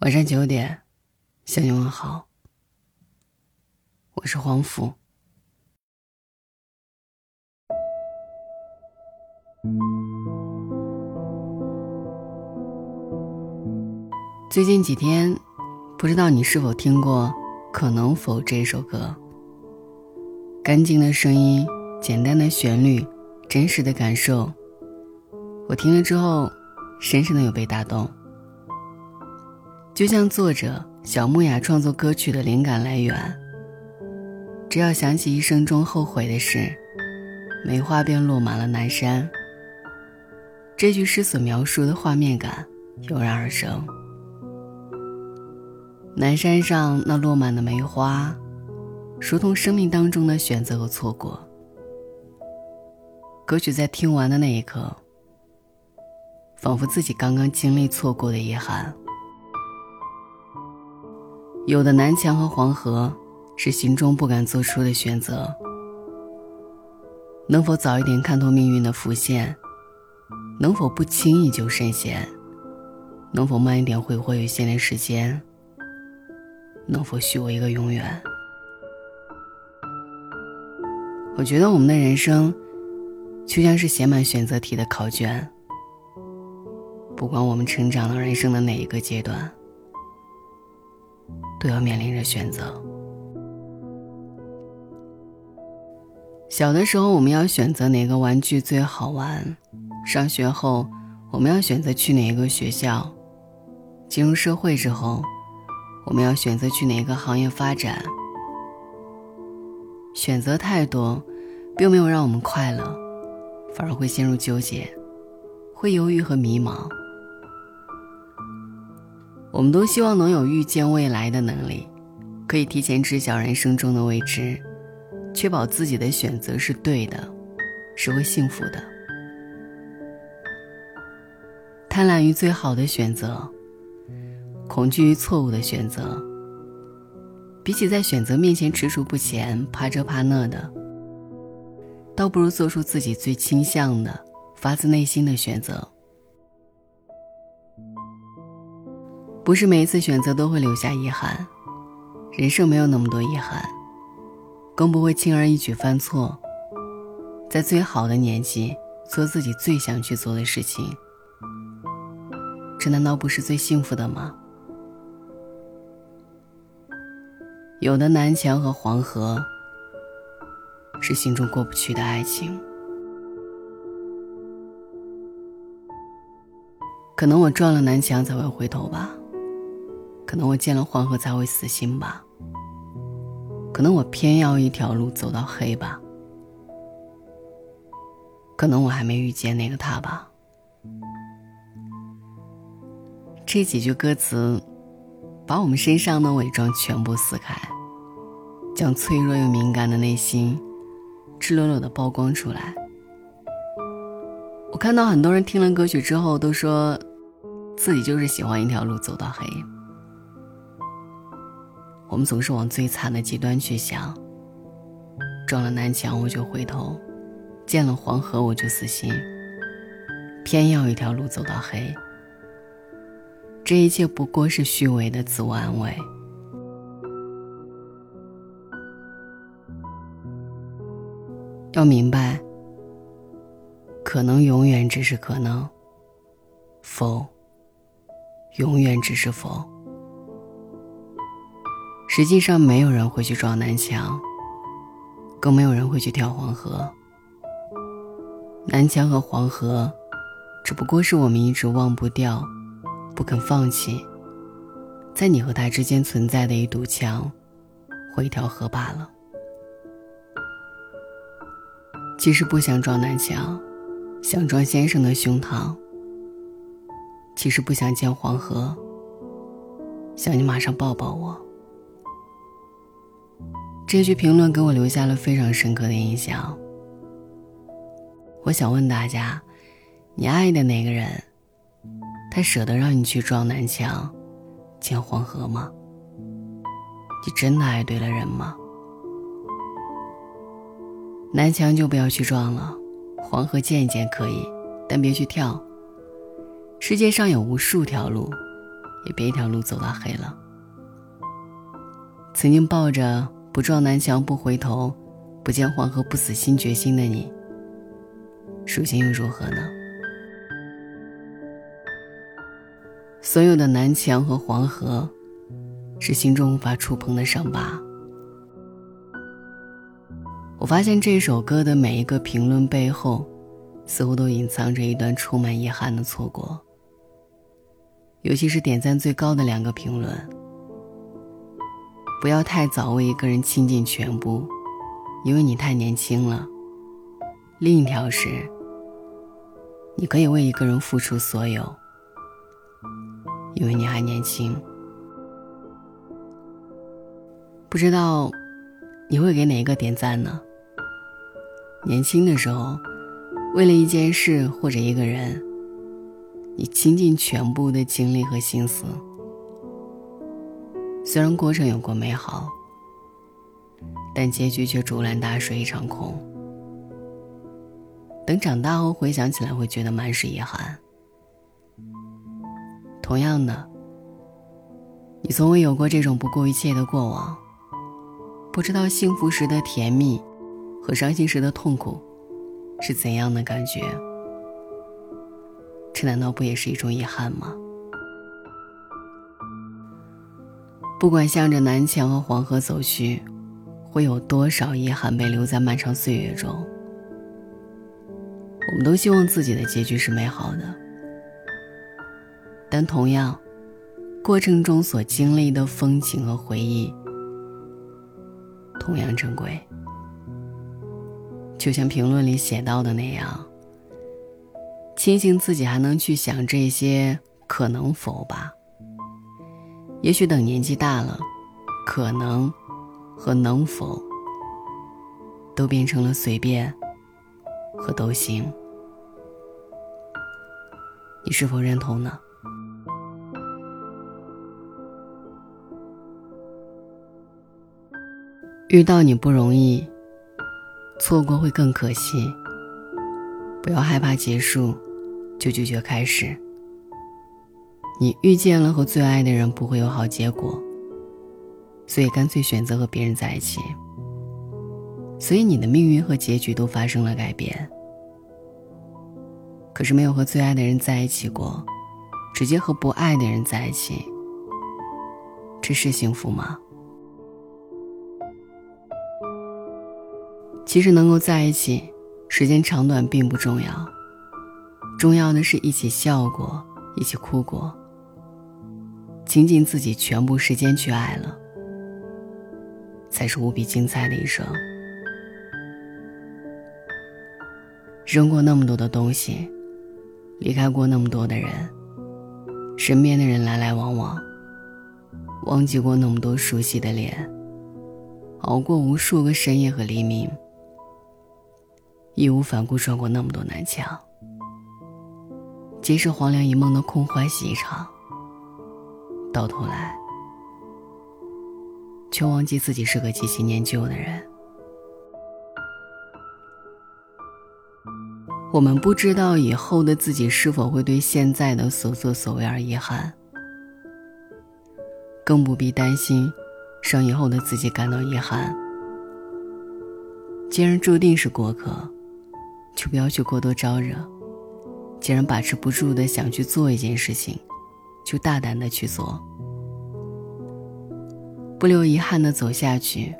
晚上九点，向你问好。我是黄甫。最近几天，不知道你是否听过《可能否》这首歌。干净的声音，简单的旋律，真实的感受，我听了之后，深深的有被打动。就像作者小木雅创作歌曲的灵感来源，只要想起一生中后悔的事，梅花便落满了南山。这句诗所描述的画面感油然而生。南山上那落满的梅花，如同生命当中的选择和错过。歌曲在听完的那一刻，仿佛自己刚刚经历错过的遗憾。有的南墙和黄河，是心中不敢做出的选择。能否早一点看透命运的浮现？能否不轻易就深陷？能否慢一点挥霍有限的时间？能否许我一个永远？我觉得我们的人生，就像是写满选择题的考卷。不管我们成长到人生的哪一个阶段。都要面临着选择。小的时候，我们要选择哪个玩具最好玩；上学后，我们要选择去哪个学校；进入社会之后，我们要选择去哪个行业发展。选择太多，并没有让我们快乐，反而会陷入纠结，会犹豫和迷茫。我们都希望能有预见未来的能力，可以提前知晓人生中的未知，确保自己的选择是对的，是会幸福的。贪婪于最好的选择，恐惧于错误的选择。比起在选择面前踟蹰不前、怕这怕那的，倒不如做出自己最倾向的、发自内心的选择。不是每一次选择都会留下遗憾，人生没有那么多遗憾，更不会轻而易举犯错。在最好的年纪做自己最想去做的事情，这难道不是最幸福的吗？有的南墙和黄河，是心中过不去的爱情。可能我撞了南墙才会回头吧。可能我见了黄河才会死心吧。可能我偏要一条路走到黑吧。可能我还没遇见那个他吧。这几句歌词，把我们身上的伪装全部撕开，将脆弱又敏感的内心，赤裸裸的曝光出来。我看到很多人听了歌曲之后，都说自己就是喜欢一条路走到黑。我们总是往最惨的极端去想。撞了南墙我就回头，见了黄河我就死心，偏要一条路走到黑。这一切不过是虚伪的自我安慰。要明白，可能永远只是可能，否，永远只是否。实际上，没有人会去撞南墙，更没有人会去跳黄河。南墙和黄河，只不过是我们一直忘不掉、不肯放弃，在你和他之间存在的一堵墙或一条河罢了。其实不想撞南墙，想撞先生的胸膛。其实不想见黄河，想你马上抱抱我。这句评论给我留下了非常深刻的印象。我想问大家：你爱的那个人，他舍得让你去撞南墙、见黄河吗？你真的爱对了人吗？南墙就不要去撞了，黄河见一见可以，但别去跳。世界上有无数条路，也别一条路走到黑了。曾经抱着不撞南墙不回头，不见黄河不死心决心的你，如今又如何呢？所有的南墙和黄河，是心中无法触碰的伤疤。我发现这首歌的每一个评论背后，似乎都隐藏着一段充满遗憾的错过。尤其是点赞最高的两个评论：不要太早为一个人倾尽全部，因为你太年轻了；另一条是，你可以为一个人付出所有。因为你还年轻，不知道你会给哪一个点赞呢？年轻的时候，为了一件事或者一个人，你倾尽全部的精力和心思，虽然过程有过美好，但结局却竹篮打水一场空。等长大后回想起来，会觉得满是遗憾。同样的，你从未有过这种不顾一切的过往，不知道幸福时的甜蜜和伤心时的痛苦是怎样的感觉。这难道不也是一种遗憾吗？不管向着南墙和黄河走去，会有多少遗憾被留在漫长岁月中，我们都希望自己的结局是美好的。但同样，过程中所经历的风景和回忆，同样珍贵。就像评论里写到的那样，庆幸自己还能去想这些可能否吧。也许等年纪大了，可能和能否都变成了随便和都行。你是否认同呢？遇到你不容易，错过会更可惜。不要害怕结束，就拒绝开始。你遇见了和最爱的人不会有好结果，所以干脆选择和别人在一起。所以你的命运和结局都发生了改变。可是没有和最爱的人在一起过，直接和不爱的人在一起，这是幸福吗？其实能够在一起，时间长短并不重要，重要的是一起笑过，一起哭过，倾尽自己全部时间去爱了，才是无比精彩的一生。扔过那么多的东西，离开过那么多的人，身边的人来来往往，忘记过那么多熟悉的脸，熬过无数个深夜和黎明。义无反顾撞过那么多南墙，皆是黄粱一梦的空欢喜一场。到头来，却忘记自己是个极其念旧的人。我们不知道以后的自己是否会对现在的所作所为而遗憾，更不必担心让以后的自己感到遗憾。既然注定是过客。就不要去过多招惹。既然把持不住的想去做一件事情，就大胆的去做，不留遗憾的走下去。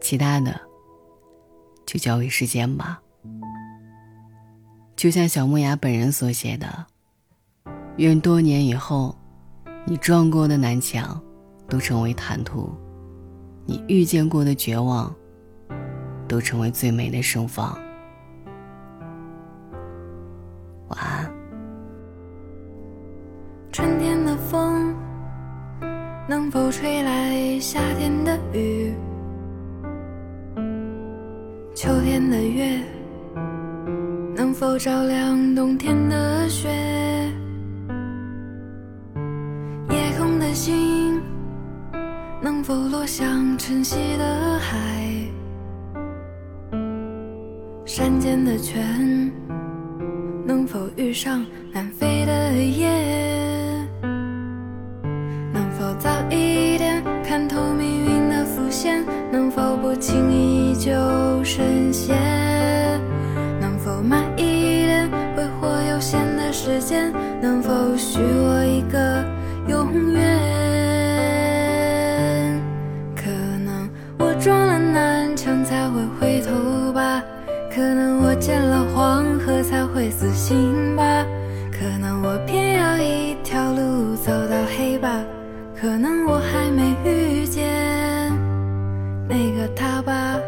其他的，就交给时间吧。就像小木雅本人所写的：“愿多年以后，你撞过的南墙，都成为坦途；你遇见过的绝望，都成为最美的盛放。”雨？秋天的月能否照亮冬天的雪？夜空的星能否落向晨曦的海？山间的泉。能否遇上南飞的雁？轻易就深陷？能否慢一点，挥霍有限的时间？能否许我一个永远？可能我撞了南墙才会回头吧，可能我见了黄河才会死心那个他吧。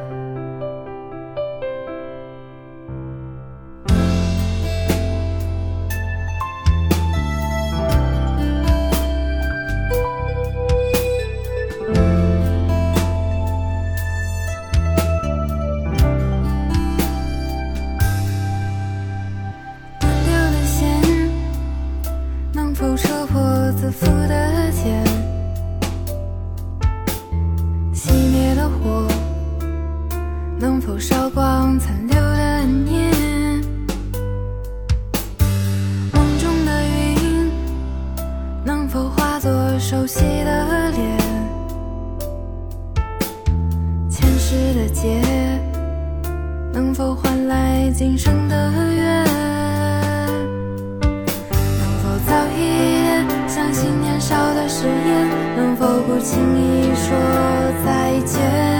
断掉的线，能否戳破自负的茧？来今生的缘？能否早一点相信年少的誓言？能否不轻易说再见？